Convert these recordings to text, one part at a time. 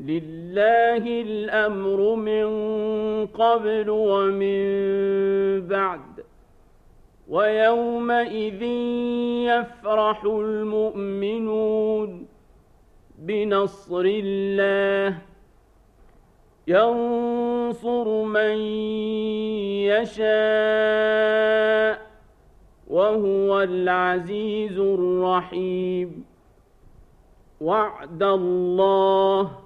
لله الأمر من قبل ومن بعد ويومئذ يفرح المؤمنون بنصر الله. ينصر من يشاء وهو العزيز الرحيم. وعد الله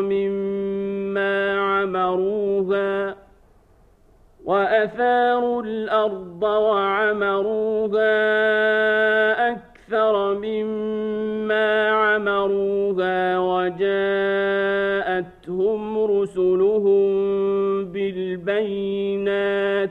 مما عمروها وأثاروا الأرض وعمروها أكثر مما عمروها وجاءتهم رسلهم بالبينات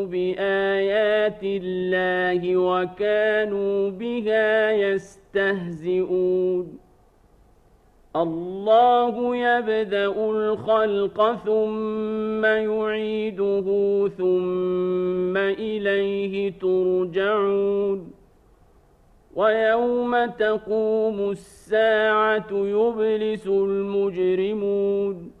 الله وكانوا بها يستهزئون. الله يبدأ الخلق ثم يعيده ثم إليه ترجعون. ويوم تقوم الساعة يبلس المجرمون.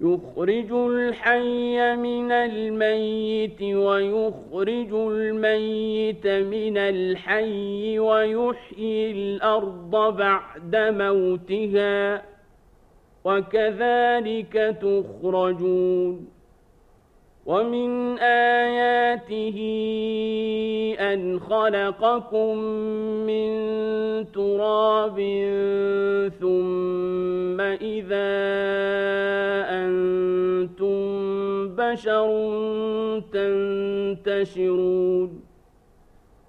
يخرج الحي من الميت ويخرج الميت من الحي ويحيي الأرض بعد موتها وكذلك تخرجون. ومن آياته أن خلقكم من تراب ثم إذا أنتم بشر تنتشرون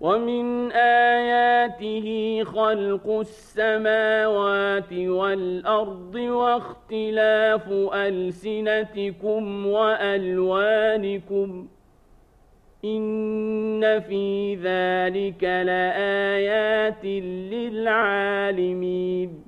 ومن آياته خلق السماوات والأرض واختلاف ألسنتكم وألوانكم إن في ذلك لآيات للعالمين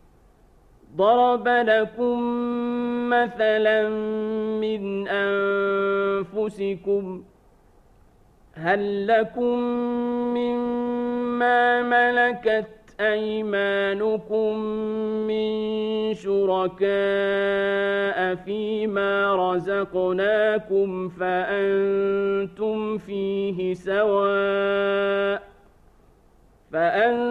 ضرب لكم مثلا من أنفسكم هل لكم مما ملكت أيمانكم من شركاء فيما رزقناكم فأنتم فيه سواء فأنتم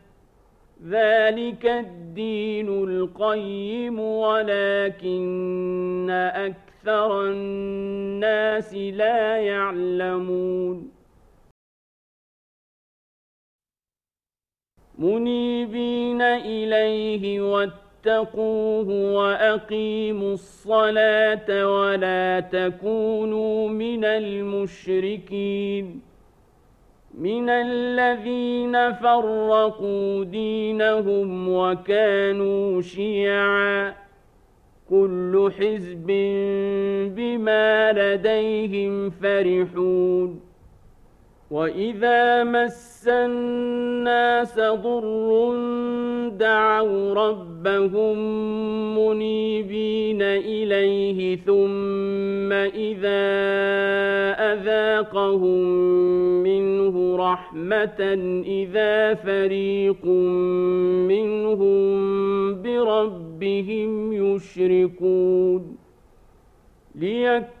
ذلك الدين القيم ولكن أكثر الناس لا يعلمون. منيبين إليه واتقوه وأقيموا الصلاة ولا تكونوا من المشركين. من الذين فرقوا دينهم وكانوا شيعا كل حزب بما لديهم فرحون وإذا مس الناس ضر دعوا ربهم منيبين إليه ثم إذا أذاقهم منه رحمة إذا فريق منهم بربهم يشركون ليكفروا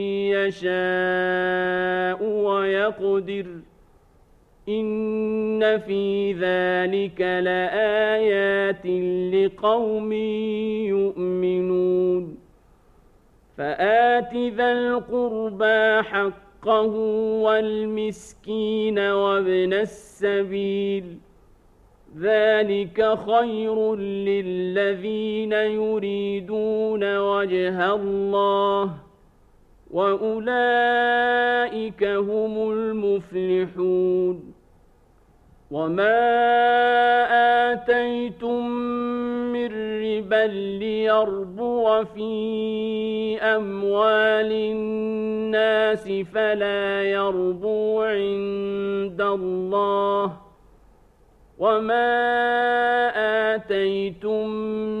يشاء ويقدر إن في ذلك لآيات لقوم يؤمنون. فآت ذا القربى حقه والمسكين وابن السبيل ۖ. ذلك خير للذين يريدون وجه الله. واولئك هم المفلحون وما اتيتم من ربا ليربو في اموال الناس فلا يربو عند الله وما آتيتم من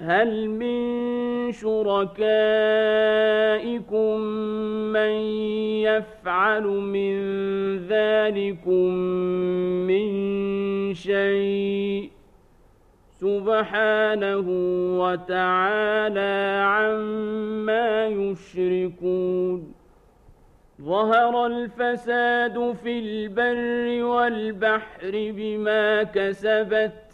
هل من شركائكم من يفعل من ذلكم من شيء؟ سبحانه وتعالى عما يشركون. ظهر الفساد في البر والبحر بما كسبت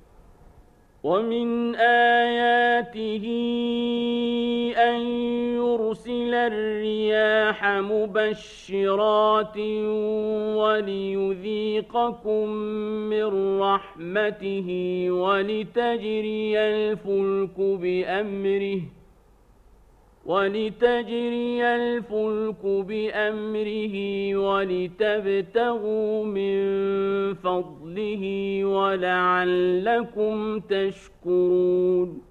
ومن اياته ان يرى ليرسل الرياح مبشرات وليذيقكم من رحمته ولتجري الفلك بأمره ولتجري الفلك بأمره ولتبتغوا من فضله ولعلكم تشكرون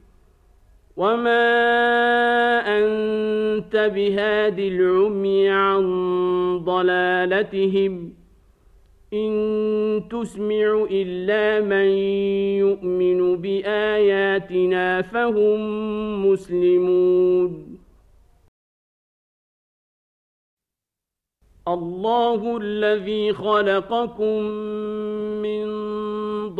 وما أنت بهاد العمي عن ضلالتهم إن تسمع إلا من يؤمن بآياتنا فهم مسلمون الله الذي خلقكم